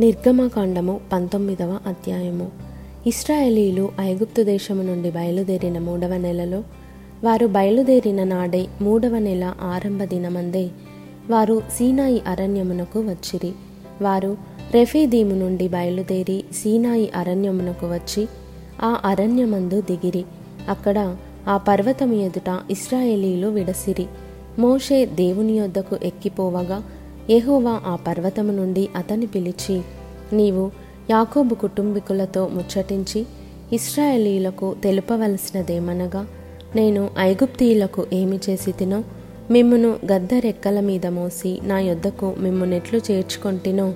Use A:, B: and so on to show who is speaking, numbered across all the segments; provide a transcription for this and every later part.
A: నిర్గమకాండము పంతొమ్మిదవ అధ్యాయము. ఇస్రాయేలీలు ఐగుప్తు దేశము నుండి బయలుదేరిన మూడవ నెలలో వారు బయలుదేరిన నాడే మూడవ నెల ఆరంభ దినమందే వారు సీనాయి అరణ్యమునకు వచ్చిరి. వారు రెఫీదీము నుండి బయలుదేరి సీనాయి అరణ్యమునకు వచ్చి ఆ అరణ్యమందు దిగిరి. అక్కడ ఆ పర్వతము ఎదుట ఇస్రాయేలీలు విడసిరి. మోషే దేవుని యొద్దకు ఎక్కిపోవగా యహోవా ఆ పర్వతము నుండి అతని పిలిచి నీవు యాకోబు కుటుంబీకులతో ముచ్చటించి ఇస్రాయేలీలకు తెలుపవలసినదేమనగా నేను ఐగుప్తీయులకు ఏమి చేసి తినో మిమ్మును గద్దరెక్కల మీద మోసి నా యొద్దకు మిమ్మునెట్లు చేర్చుకొంటినో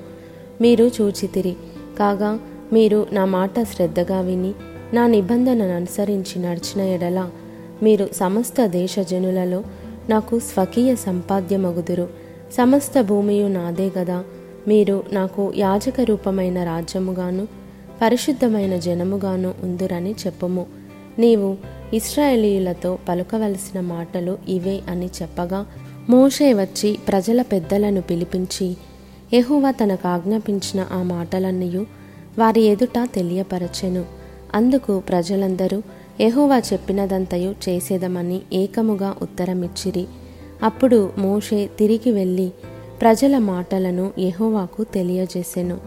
A: మీరు చూచితిరి. కాగా మీరు నా మాట శ్రద్ధగా విని నా నిబంధనను అనుసరించి నడిచిన ఎడల మీరు సమస్త దేశజనులలో నాకు స్వకీయ సంపాద్యమగుదురు. సమస్త భూమియు నాదే గదా. మీరు నాకు యాజక రూపమైన రాజ్యముగాను పరిశుద్ధమైన జనముగాను ఉందురని చెప్పుము. నీవు ఇస్రాయేలీయులతో పలుకవలసిన మాటలు ఇవే అని చెప్పగా మోషే వచ్చి ప్రజల పెద్దలను పిలిపించి ఎహువా తనకు ఆజ్ఞాపించిన ఆ మాటలన్నీ వారి ఎదుట తెలియపరచెను. అందుకు ప్రజలందరూ యెహోవా చెప్పినదంతయు చేసేదమని ఏకముగా ఉత్తరమిచ్చిరి. అప్పుడు మోషే తిరిగి వెళ్ళి ప్రజల మాటలను యహోవాకు తెలియజేసెను.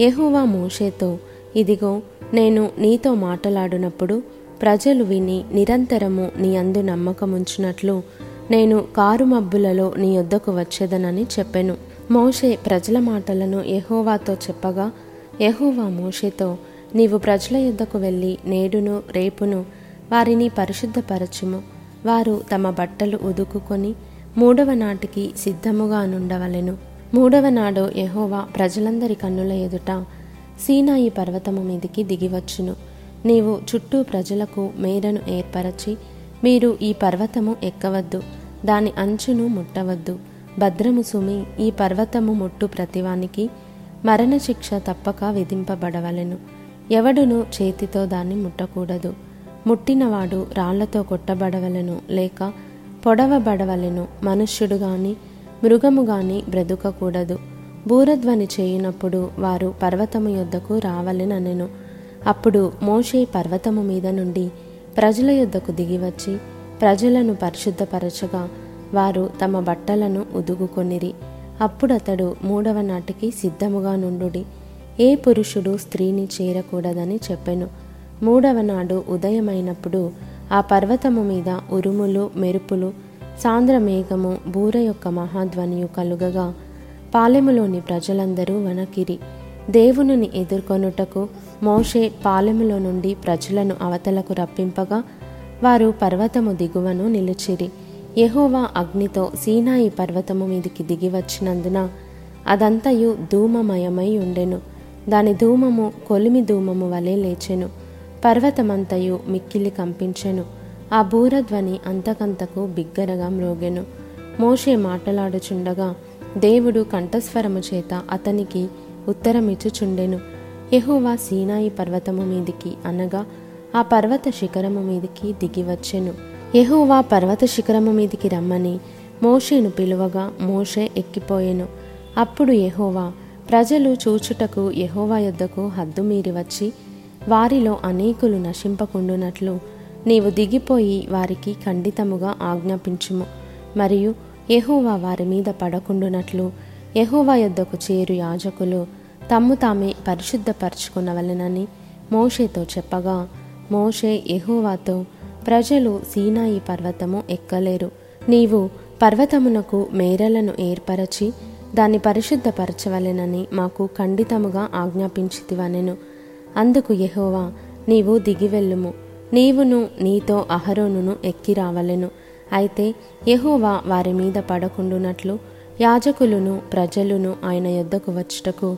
A: యహోవా మోషేతో ఇదిగో నేను నీతో మాట్లాడినప్పుడు ప్రజలు విని నిరంతరము నీ అందు నమ్మకముంచినట్లు నేను కారు మబ్బులలో నీ యొద్దకు వచ్చేదనని చెప్పెను. మోషే ప్రజల మాటలను యహోవాతో చెప్పగా యహోవా మోషేతో నీవు ప్రజల యొద్దకు వెళ్ళి నేడును రేపును వారిని పరిశుద్ధపరచుము. వారు తమ బట్టలు ఉదుకుకొని మూడవ నాటికి సిద్ధముగా నుండవలెను. మూడవ నాడు యహోవా ప్రజలందరి కన్నుల ఎదుట సీనాయి పర్వతము మీదికి దిగివచ్చును. నీవు చుట్టూ ప్రజలకు మేరను ఏర్పరచి మీరు ఈ పర్వతము ఎక్కవద్దు దాని అంచును ముట్టవద్దు. భద్రము సుమి ఈ పర్వతము ముట్టు ప్రతివానికి మరణశిక్ష తప్పక విధింపబడవలెను. ఎవడును చేతితో దాన్ని ముట్టకూడదు. ముట్టినవాడు రాళ్ళతో కొట్టబడవలెను లేక పొడవబడవలెను మనుష్యుడు గాని మృగము గాని బ్రతుకకూడదు. బూరధ్వని చేయినప్పుడు వారు పర్వతము యొద్దకు రావలెననెను. అప్పుడు మోషే పర్వతము మీద నుండి ప్రజల యొద్దకు దిగివచ్చి ప్రజలను పరిశుద్ధపరచగా వారు తమ బట్టలను ఉదుగుకొనిరి. అప్పుడతడు మూడవ నాటికి సిద్ధముగా నుండుడి. ఏ పురుషుడు స్త్రీని చేరకూడదని చెప్పెను. మూడవ నాడు ఉదయమైనప్పుడు ఆ పర్వతము మీద ఉరుములు మెరుపులు సాంద్ర మేఘము బూర యొక్క మహాధ్వనియు కలుగగా పాలెములోని ప్రజలందరూ వనకిరి దేవునిని ఎదుర్కొనుటకు మోషే పాలెములో నుండి ప్రజలను అవతలకు రప్పింపగా వారు పర్వతము దిగువను నిలిచిరి. యహోవా అగ్నితో సీనాయి పర్వతము మీదికి దిగి వచ్చినందున అదంతయు ధూమమయమై ఉండెను. దాని ధూమము కొలిమి ధూమము వలె లేచెను. పర్వతమంతయు మిక్కిలి కంపించెను. ఆ బూరధ్వని అంతకంతకు బిగ్గరగా మ్రోగెను. మోషే మాటలాడుచుండగా దేవుడు కంఠస్వరము చేత అతనికి ఉత్తరమిచ్చుచుండెను. యహోవా సీనాయి పర్వతము మీదికి అనగా ఆ పర్వత శిఖరము మీదికి దిగివచ్చెను. యహోవా పర్వత శిఖరము మీదికి రమ్మని మోషేను పిలువగా మోషే ఎక్కిపోయెను. అప్పుడు యహోవా ప్రజలు చూచుటకు యహోవా యొద్దకు హద్దు మీరి వచ్చి వారిలో అనేకులు నశింపకుండునట్లు నీవు దిగిపోయి వారికి ఖండితముగా ఆజ్ఞాపించుము. మరియు ఎహోవా వారి మీద పడకుండునట్లు ఎహోవా యొద్దకు చేరు యాజకులు తమ్ము తామే పరిశుద్ధపరచుకునవలెనని మోషేతో చెప్పగా మోషే ఎహోవాతో ప్రజలు సీనాయి పర్వతము ఎక్కలేరు. నీవు పర్వతమునకు మేరలను ఏర్పరచి దాన్ని పరిశుద్ధపరచవలెనని మాకు ఖండితముగా ఆజ్ఞాపించితివనెను. అందుకు యహోవా నీవు దిగివెళ్ళుము. నీవును నీతో అహరోనును ఎక్కి రావలెను. అయితే యహోవా వారి మీద పడకుండునట్లు యాజకులను ప్రజలను ఆయన యొద్దకు వచ్చుటకు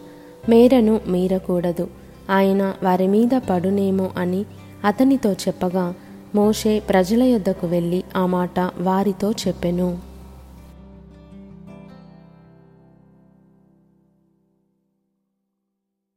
A: మేరను మీరకూడదు. ఆయన వారి మీద పడునేమో అని అతనితో చెప్పగా మోషే ప్రజల యొద్దకు వెళ్ళి ఆ మాట వారితో చెప్పెను.